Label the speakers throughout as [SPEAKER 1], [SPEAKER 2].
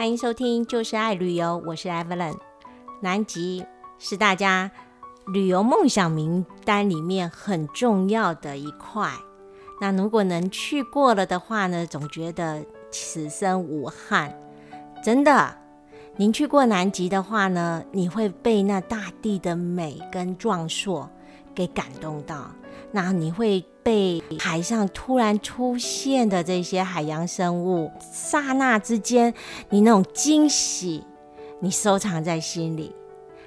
[SPEAKER 1] 欢迎收听《就是爱旅游》，我是 Evelyn。南极是大家旅游梦想名单里面很重要的一块。那如果能去过了的话呢，总觉得此生无憾。真的，您去过南极的话呢，你会被那大地的美跟壮硕给感动到。那你会被海上突然出现的这些海洋生物，刹那之间，你那种惊喜，你收藏在心里。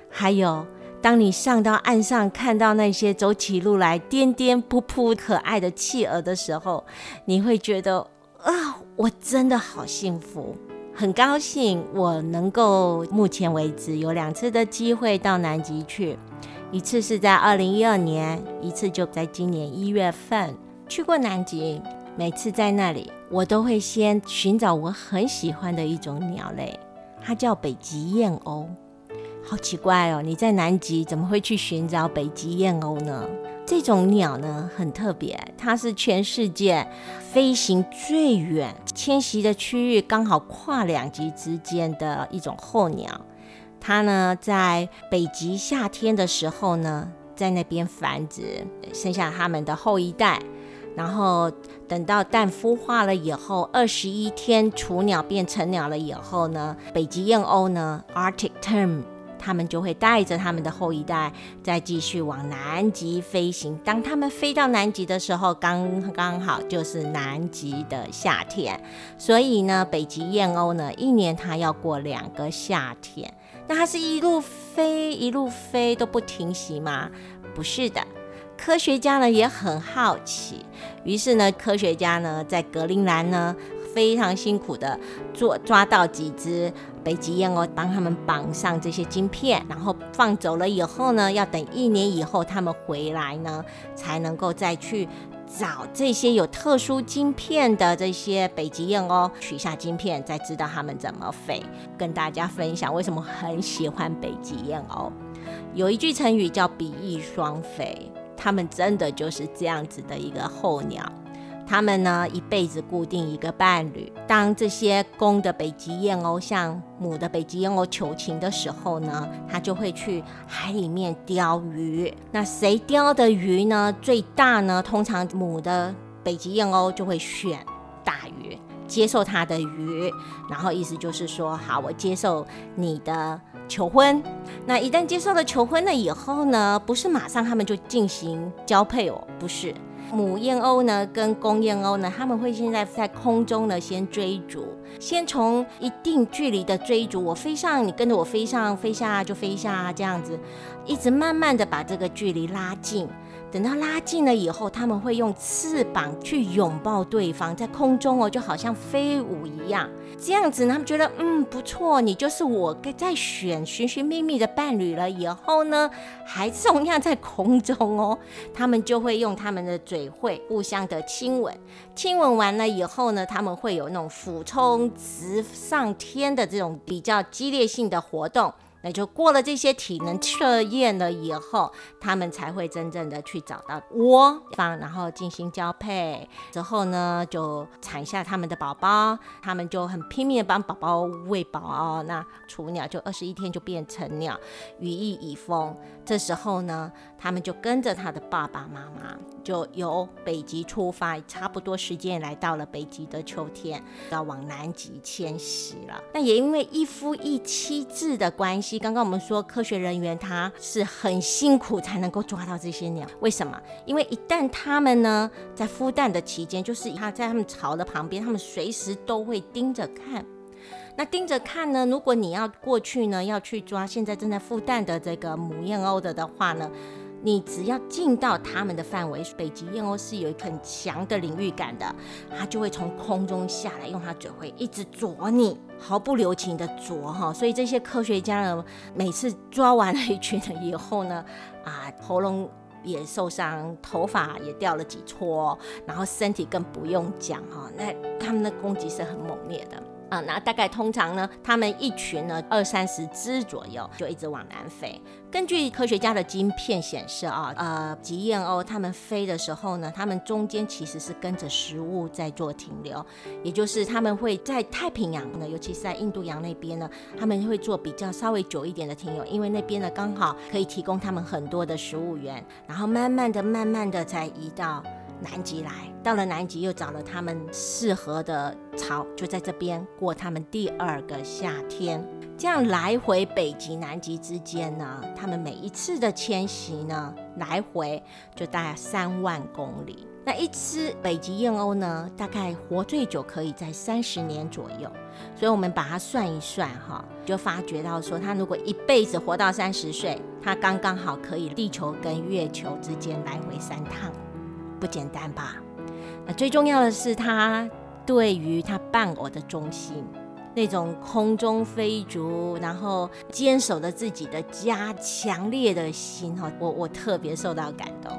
[SPEAKER 1] 还有，当你上到岸上，看到那些走起路来颠颠扑扑可爱的企鹅的时候，你会觉得啊，我真的好幸福，很高兴我能够目前为止有两次的机会到南极去。一次是在二零一二年，一次就在今年一月份去过南极。每次在那里，我都会先寻找我很喜欢的一种鸟类，它叫北极燕鸥。好奇怪哦，你在南极怎么会去寻找北极燕鸥呢？这种鸟呢很特别，它是全世界飞行最远、迁徙的区域刚好跨两极之间的一种候鸟。它呢，在北极夏天的时候呢，在那边繁殖，生下它们的后一代。然后等到蛋孵化了以后，二十一天雏鸟变成鸟了以后呢，北极燕鸥呢，Arctic Tern，它们就会带着它们的后一代，再继续往南极飞行。当它们飞到南极的时候，刚刚好就是南极的夏天。所以呢，北极燕鸥呢，一年它要过两个夏天。那它是一路飞一路飞都不停息吗？不是的，科学家呢也很好奇，于是呢，科学家呢在格陵兰呢非常辛苦的做抓到几只北极燕鸥，帮他们绑上这些晶片，然后放走了以后呢，要等一年以后他们回来呢，才能够再去。找这些有特殊晶片的这些北极燕鸥，取下晶片，再知道它们怎么飞。跟大家分享为什么很喜欢北极燕鸥。有一句成语叫“比翼双飞”，它们真的就是这样子的一个候鸟。他们呢一辈子固定一个伴侣。当这些公的北极燕鸥向母的北极燕鸥求情的时候呢，它就会去海里面钓鱼。那谁钓的鱼呢最大呢？通常母的北极燕鸥就会选大鱼，接受它的鱼。然后意思就是说，好，我接受你的求婚。那一旦接受了求婚了以后呢，不是马上他们就进行交配哦，不是。母燕鸥呢，跟公燕鸥呢，他们会现在在空中呢，先追逐，先从一定距离的追逐，我飞上，你跟着我飞上，飞下就飞下，这样子，一直慢慢的把这个距离拉近。等到拉近了以后，他们会用翅膀去拥抱对方，在空中哦，就好像飞舞一样。这样子，他们觉得嗯不错，你就是我该在选寻寻觅觅的伴侣了。以后呢，还同样在空中哦，他们就会用他们的嘴会互相的亲吻。亲吻完了以后呢，他们会有那种俯冲直上天的这种比较激烈性的活动。那就过了这些体能测验了以后，他们才会真正的去找到窝方，然后进行交配。之后呢，就产下他们的宝宝，他们就很拼命的帮宝宝喂饱哦。那雏鸟就二十一天就变成鸟，羽翼已丰。这时候呢，他们就跟着他的爸爸妈妈，就由北极出发，差不多时间来到了北极的秋天，要往南极迁徙了。那也因为一夫一妻制的关系。刚刚我们说，科学人员他是很辛苦才能够抓到这些鸟。为什么？因为一旦他们呢在孵蛋的期间，就是他在他们巢的旁边，他们随时都会盯着看。那盯着看呢，如果你要过去呢，要去抓现在正在孵蛋的这个母燕鸥的的话呢？你只要进到他们的范围，北极燕鸥是有很强的领域感的，它就会从空中下来，用它嘴会一直啄你，毫不留情的啄哈。所以这些科学家呢，每次抓完了一群了以后呢，啊，喉咙也受伤，头发也掉了几撮，然后身体更不用讲哈。那他们的攻击是很猛烈的。啊，那大概通常呢，他们一群呢二三十只左右，就一直往南飞。根据科学家的晶片显示啊，呃，吉燕鸥它们飞的时候呢，它们中间其实是跟着食物在做停留，也就是他们会在太平洋呢，尤其是在印度洋那边呢，他们会做比较稍微久一点的停留，因为那边呢刚好可以提供他们很多的食物源，然后慢慢的、慢慢的才移到。南极来到了南极，又找了他们适合的巢，就在这边过他们第二个夏天。这样来回北极、南极之间呢，他们每一次的迁徙呢，来回就大概三万公里。那一只北极燕鸥呢，大概活最久可以在三十年左右。所以我们把它算一算哈，就发觉到说，它如果一辈子活到三十岁，它刚刚好可以地球跟月球之间来回三趟。不简单吧？那最重要的是，他对于他伴偶的忠心，那种空中飞逐，然后坚守着自己的家，强烈的心哈，我我特别受到感动。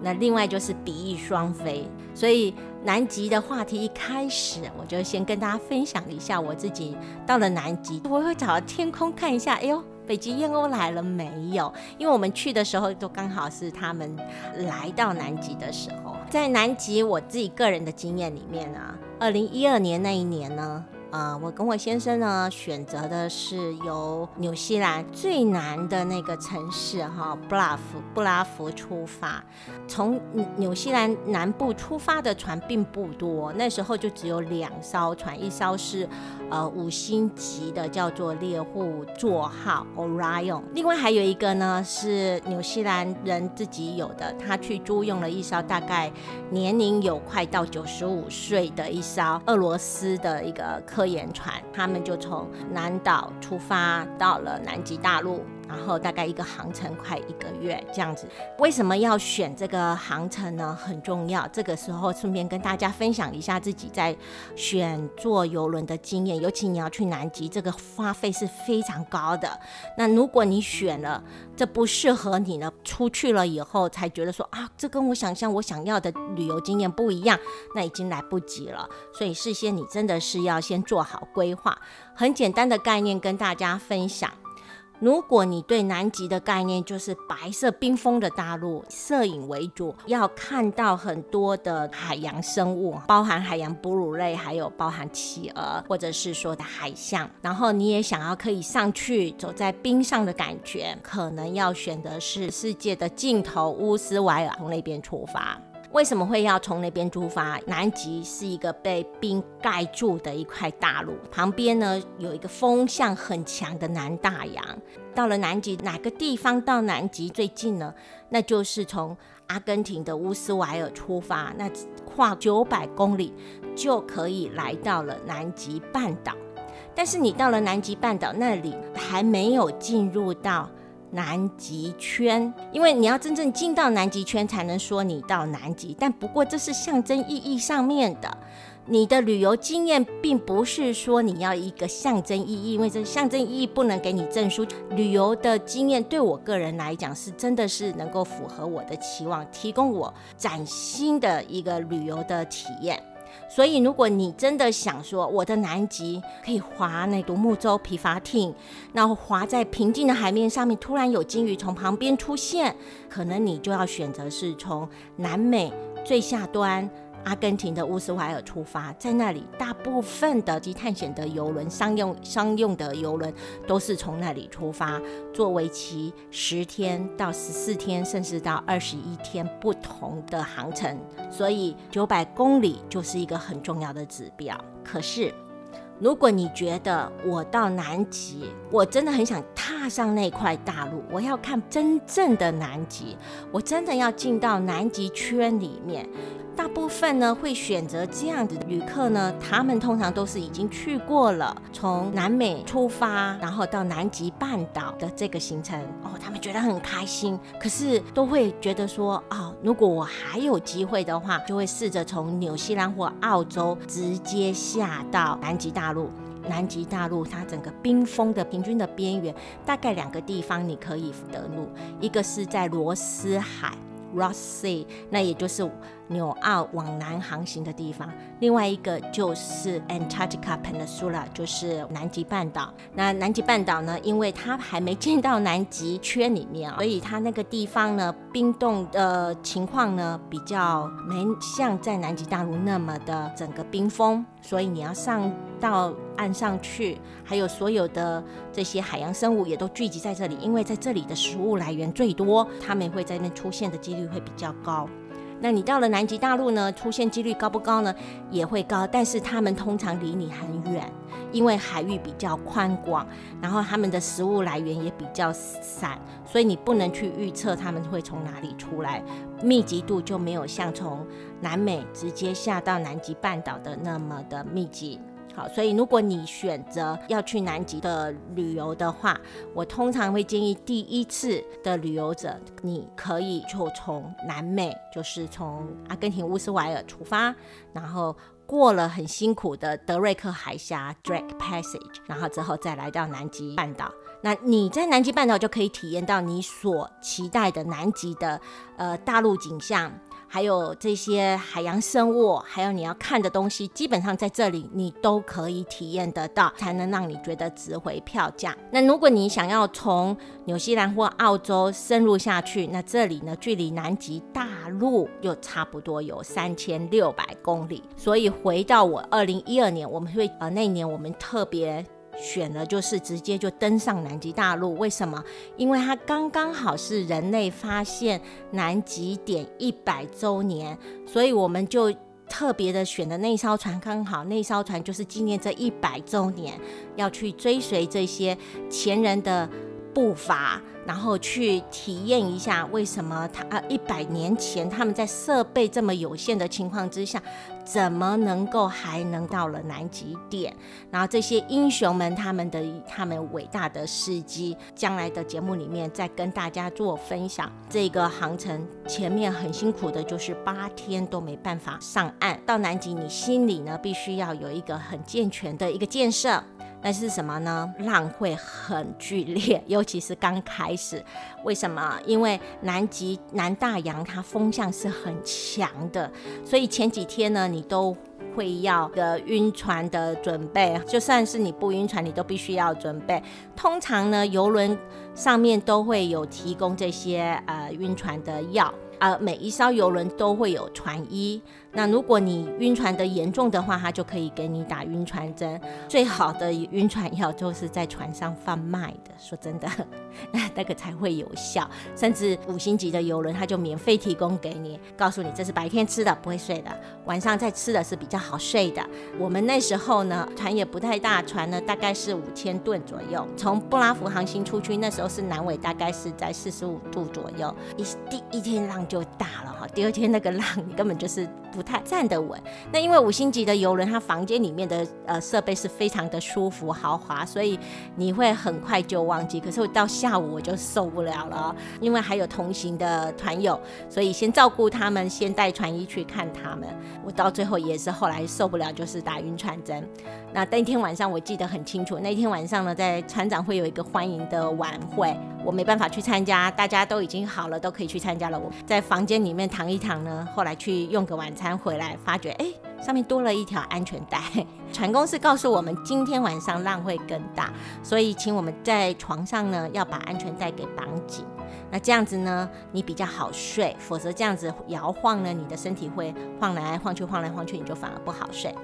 [SPEAKER 1] 那另外就是比翼双飞，所以南极的话题一开始，我就先跟大家分享一下我自己到了南极，我会找天空看一下，哎呦。北极燕鸥来了没有？因为我们去的时候都刚好是他们来到南极的时候。在南极，我自己个人的经验里面呢，二零一二年那一年呢。呃，我跟我先生呢选择的是由纽西兰最南的那个城市哈布拉夫布拉夫出发。从纽西兰南部出发的船并不多，那时候就只有两艘船，一艘是呃五星级的，叫做猎户座号 Orion，另外还有一个呢是纽西兰人自己有的，他去租用了一艘大概年龄有快到九十五岁的一艘俄罗斯的一个客科。研船，他们就从南岛出发，到了南极大陆。然后大概一个航程快一个月这样子，为什么要选这个航程呢？很重要。这个时候顺便跟大家分享一下自己在选坐游轮的经验，尤其你要去南极，这个花费是非常高的。那如果你选了这不适合你呢，出去了以后才觉得说啊，这跟我想象我想要的旅游经验不一样，那已经来不及了。所以事先你真的是要先做好规划。很简单的概念跟大家分享。如果你对南极的概念就是白色冰封的大陆，摄影为主，要看到很多的海洋生物，包含海洋哺乳类，还有包含企鹅，或者是说的海象。然后你也想要可以上去走在冰上的感觉，可能要选的是世界的尽头乌斯怀尔，从那边出发。为什么会要从那边出发？南极是一个被冰盖住的一块大陆，旁边呢有一个风向很强的南大洋。到了南极，哪个地方到南极最近呢？那就是从阿根廷的乌斯怀尔出发，那跨九百公里就可以来到了南极半岛。但是你到了南极半岛那里，还没有进入到。南极圈，因为你要真正进到南极圈，才能说你到南极。但不过这是象征意义上面的，你的旅游经验并不是说你要一个象征意义，因为这象征意义不能给你证书。旅游的经验对我个人来讲，是真的是能够符合我的期望，提供我崭新的一个旅游的体验。所以，如果你真的想说我的南极可以划那独木舟皮筏艇，然后划在平静的海面上面，突然有鲸鱼从旁边出现，可能你就要选择是从南美最下端。阿根廷的乌斯怀尔出发，在那里大部分的及探险的游轮、商用商用的游轮都是从那里出发，作为其十天到十四天，甚至到二十一天不同的航程，所以九百公里就是一个很重要的指标。可是，如果你觉得我到南极，我真的很想踏上那块大陆，我要看真正的南极，我真的要进到南极圈里面。大部分呢会选择这样的旅客呢，他们通常都是已经去过了，从南美出发，然后到南极半岛的这个行程哦，他们觉得很开心。可是都会觉得说，哦，如果我还有机会的话，就会试着从纽西兰或澳洲直接下到南极大陆。南极大陆它整个冰封的平均的边缘，大概两个地方你可以登陆，一个是在罗斯海。Ross Sea，那也就是纽澳往南航行的地方，另外一个就是 Antarctica Peninsula，就是南极半岛。那南极半岛呢，因为它还没进到南极圈里面，所以它那个地方呢，冰冻的情况呢，比较没像在南极大陆那么的整个冰封，所以你要上到岸上去，还有所有的这些海洋生物也都聚集在这里，因为在这里的食物来源最多，它们会在那出现的几率会比较高。那你到了南极大陆呢？出现几率高不高呢？也会高，但是它们通常离你很远，因为海域比较宽广，然后它们的食物来源也比较散，所以你不能去预测它们会从哪里出来，密集度就没有像从南美直接下到南极半岛的那么的密集。好，所以如果你选择要去南极的旅游的话，我通常会建议第一次的旅游者，你可以就从南美，就是从阿根廷乌斯怀尔出发，然后过了很辛苦的德瑞克海峡 （Drake Passage），然后之后再来到南极半岛。那你在南极半岛就可以体验到你所期待的南极的呃大陆景象。还有这些海洋生物，还有你要看的东西，基本上在这里你都可以体验得到，才能让你觉得值回票价。那如果你想要从纽西兰或澳洲深入下去，那这里呢，距离南极大陆又差不多有三千六百公里。所以回到我二零一二年，我们会呃那年我们特别。选了就是直接就登上南极大陆，为什么？因为它刚刚好是人类发现南极点一百周年，所以我们就特别的选的那艘船，刚好那艘船就是纪念这一百周年，要去追随这些前人的步伐。然后去体验一下，为什么他呃一百年前他们在设备这么有限的情况之下，怎么能够还能到了南极点？然后这些英雄们他们的他们伟大的事迹，将来的节目里面再跟大家做分享。这个航程前面很辛苦的，就是八天都没办法上岸。到南极，你心里呢必须要有一个很健全的一个建设。那是什么呢？浪会很剧烈，尤其是刚开始。为什么？因为南极南大洋它风向是很强的，所以前几天呢，你都会要的晕船的准备。就算是你不晕船，你都必须要准备。通常呢，游轮上面都会有提供这些呃晕船的药。呃，每一艘游轮都会有船医。那如果你晕船的严重的话，他就可以给你打晕船针。最好的晕船药就是在船上贩卖的。说真的，那那个才会有效。甚至五星级的游轮，他就免费提供给你，告诉你这是白天吃的，不会睡的；晚上再吃的是比较好睡的。我们那时候呢，船也不太大，船呢大概是五千吨左右。从布拉福航行出去，那时候是南纬，大概是在四十五度左右。一第一天浪就大了哈，第二天那个浪你根本就是不太站得稳。那因为五星级的游轮，它房间里面的呃设备是非常的舒服豪华，所以你会很快就忘记。可是我到下午我就受不了了，因为还有同行的团友，所以先照顾他们，先带船医去看他们。我到最后也是后来受不了，就是打晕船针。那那天晚上我记得很清楚，那天晚上呢，在船长会有一个欢迎的晚会，我没办法去参加，大家都已经好了，都可以去参加了。我在房间里面躺一躺呢，后来去用个晚餐回来，发觉哎，上面多了一条安全带。船公司告诉我们，今天晚上浪会更大，所以请我们在床上呢要把安全带给绑紧。那这样子呢，你比较好睡，否则这样子摇晃呢，你的身体会晃来晃去，晃来晃去，你就反而不好睡。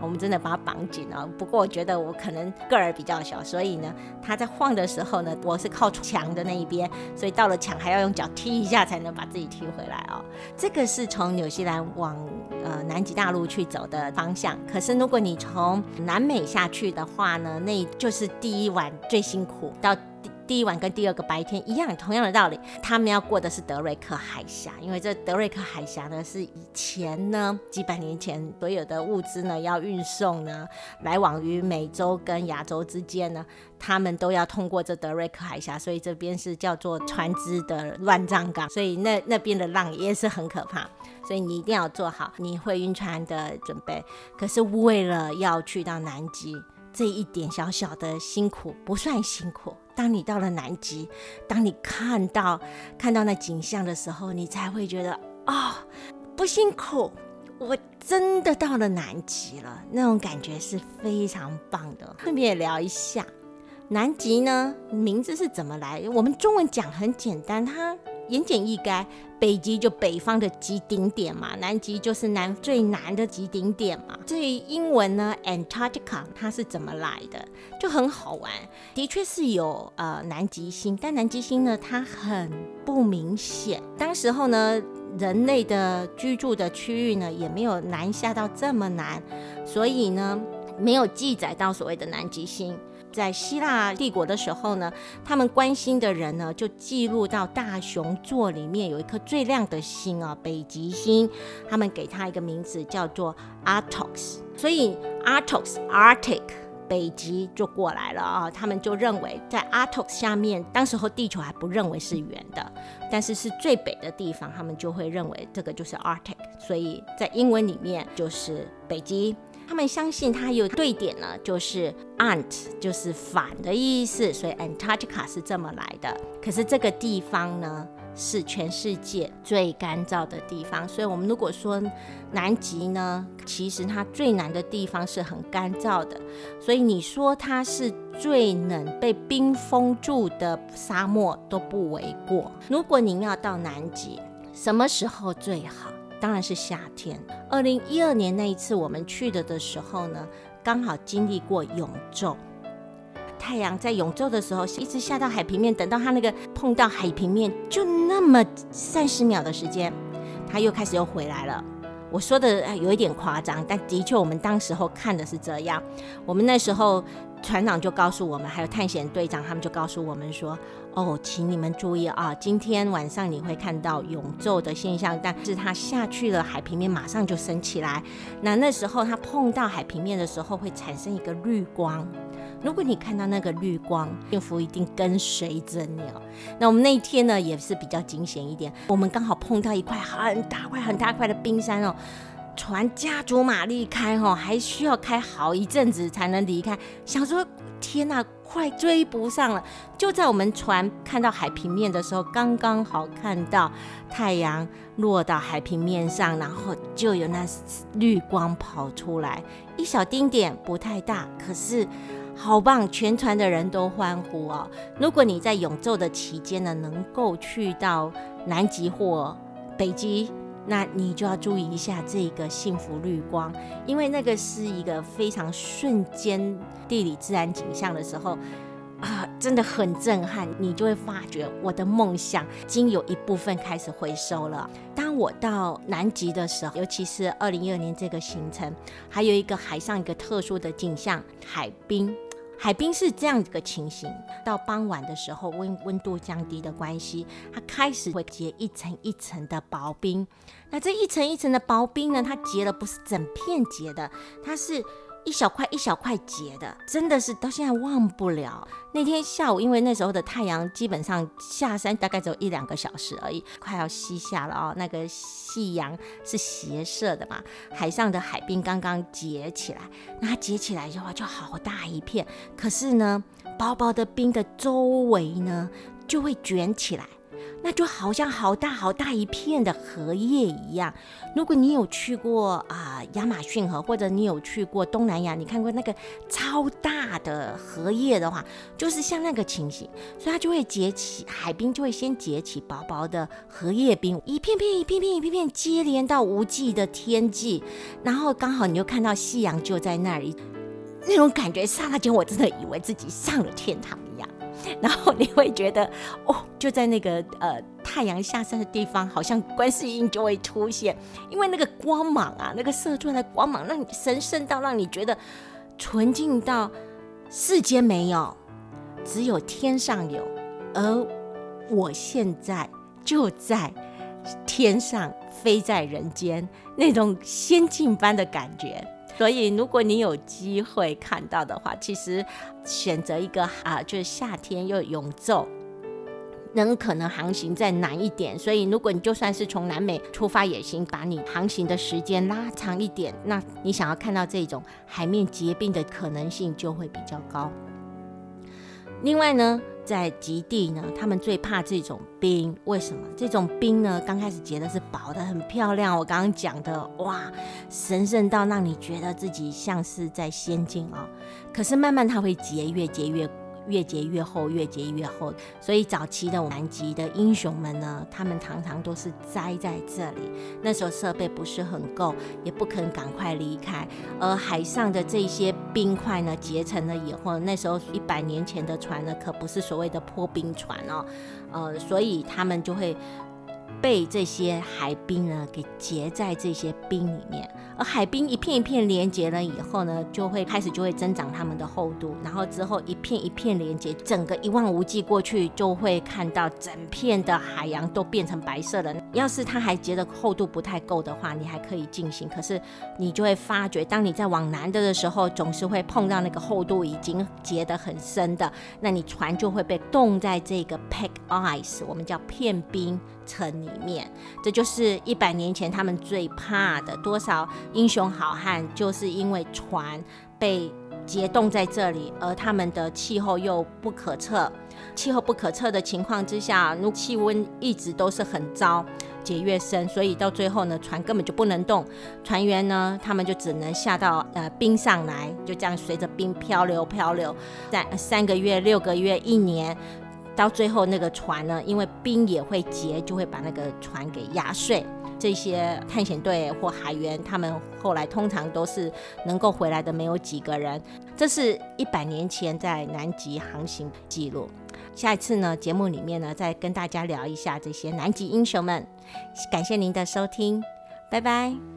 [SPEAKER 1] 我们真的把它绑紧了。不过我觉得我可能个儿比较小，所以呢，它在晃的时候呢，我是靠墙的那一边，所以到了墙还要用脚踢一下才能把自己踢回来哦。这个是从纽西兰往呃南极大陆去走的方向。可是如果你从南美下去的话呢，那就是第一晚最辛苦到。第一晚跟第二个白天一样，同样的道理，他们要过的是德瑞克海峡，因为这德瑞克海峡呢是以前呢几百年前所有的物资呢要运送呢来往于美洲跟亚洲之间呢，他们都要通过这德瑞克海峡，所以这边是叫做船只的乱葬岗，所以那那边的浪也是很可怕，所以你一定要做好你会晕船的准备。可是为了要去到南极。这一点小小的辛苦不算辛苦。当你到了南极，当你看到看到那景象的时候，你才会觉得啊，不辛苦，我真的到了南极了，那种感觉是非常棒的。顺便聊一下，南极呢名字是怎么来？我们中文讲很简单，它。言简意赅，北极就北方的极顶点嘛，南极就是南最南的极顶点嘛。至于英文呢，Antarctica 它是怎么来的，就很好玩。的确是有呃南极星，但南极星呢它很不明显。当时候呢，人类的居住的区域呢也没有南下到这么南，所以呢没有记载到所谓的南极星。在希腊帝国的时候呢，他们关心的人呢，就记录到大熊座里面有一颗最亮的星啊，北极星。他们给它一个名字叫做 Arctos，所以 Arctos Arctic 北极就过来了啊。他们就认为在 Arctos 下面，当时候地球还不认为是圆的，但是是最北的地方，他们就会认为这个就是 Arctic，所以在英文里面就是北极。他们相信它有对点呢，就是 ant 就是反的意思，所以 Antarctica 是这么来的。可是这个地方呢，是全世界最干燥的地方，所以我们如果说南极呢，其实它最南的地方是很干燥的，所以你说它是最冷被冰封住的沙漠都不为过。如果您要到南极，什么时候最好？当然是夏天。二零一二年那一次我们去的的时候呢，刚好经历过永昼，太阳在永昼的时候一直下到海平面，等到它那个碰到海平面，就那么三十秒的时间，它又开始又回来了。我说的有一点夸张，但的确我们当时候看的是这样。我们那时候船长就告诉我们，还有探险队长他们就告诉我们说：“哦，请你们注意啊，今天晚上你会看到永昼的现象，但是它下去了海平面马上就升起来。那那时候它碰到海平面的时候会产生一个绿光。如果你看到那个绿光，幸福一定跟随着你哦。那我们那一天呢也是比较惊险一点，我们刚好碰到一块很大块很大块的冰山哦。”船加足马力开哈，还需要开好一阵子才能离开。想说天哪，快追不上了！就在我们船看到海平面的时候，刚刚好看到太阳落到海平面上，然后就有那绿光跑出来，一小丁点，不太大，可是好棒！全船的人都欢呼哦。如果你在永昼的期间呢，能够去到南极或北极。那你就要注意一下这个幸福绿光，因为那个是一个非常瞬间地理自然景象的时候啊，真的很震撼。你就会发觉我的梦想已经有一部分开始回收了。当我到南极的时候，尤其是二零一二年这个行程，还有一个海上一个特殊的景象——海冰。海冰是这样一个情形，到傍晚的时候，温温度降低的关系，它开始会结一层一层的薄冰。那这一层一层的薄冰呢，它结了不是整片结的，它是。一小块一小块结的，真的是到现在忘不了。那天下午，因为那时候的太阳基本上下山大概只有一两个小时而已，快要西下了哦。那个夕阳是斜射的嘛，海上的海冰刚刚结起来，那它结起来的话就好大一片，可是呢，薄薄的冰的周围呢就会卷起来。那就好像好大好大一片的荷叶一样。如果你有去过啊亚马逊河，或者你有去过东南亚，你看过那个超大的荷叶的话，就是像那个情形，所以它就会结起海冰，就会先结起薄薄的荷叶冰，一片片一片片一片片接连到无际的天际，然后刚好你就看到夕阳就在那里，那种感觉刹那间我真的以为自己上了天堂。然后你会觉得，哦，就在那个呃太阳下山的地方，好像观世音就会出现，因为那个光芒啊，那个射出来的光芒，让你神圣到让你觉得纯净到世间没有，只有天上有，而我现在就在天上飞在人间，那种仙境般的感觉。所以，如果你有机会看到的话，其实选择一个啊，就是夏天又永昼，能可能航行再难一点。所以，如果你就算是从南美出发也行，把你航行的时间拉长一点，那你想要看到这种海面结冰的可能性就会比较高。另外呢，在极地呢，他们最怕这种冰，为什么？这种冰呢，刚开始结的是薄的，很漂亮。我刚刚讲的，哇，神圣到让你觉得自己像是在仙境哦。可是慢慢它会结，越结越。越结越厚，越结越厚。所以早期的南极的英雄们呢，他们常常都是栽在这里。那时候设备不是很够，也不肯赶快离开。而海上的这些冰块呢，结成了以后，那时候一百年前的船呢，可不是所谓的破冰船哦。呃，所以他们就会。被这些海冰呢给结在这些冰里面，而海冰一片一片连接了以后呢，就会开始就会增长它们的厚度，然后之后一片一片连接，整个一望无际过去，就会看到整片的海洋都变成白色的。要是它还结的厚度不太够的话，你还可以进行，可是你就会发觉，当你在往南的的时候，总是会碰到那个厚度已经结得很深的，那你船就会被冻在这个 pack ice，我们叫片冰。城里面，这就是一百年前他们最怕的。多少英雄好汉就是因为船被结冻在这里，而他们的气候又不可测。气候不可测的情况之下，如气温一直都是很糟，结越深，所以到最后呢，船根本就不能动。船员呢，他们就只能下到呃冰上来，就这样随着冰漂流漂流，在三个月、六个月、一年。到最后，那个船呢，因为冰也会结，就会把那个船给压碎。这些探险队或海员，他们后来通常都是能够回来的，没有几个人。这是一百年前在南极航行记录。下一次呢，节目里面呢，再跟大家聊一下这些南极英雄们。感谢您的收听，拜拜。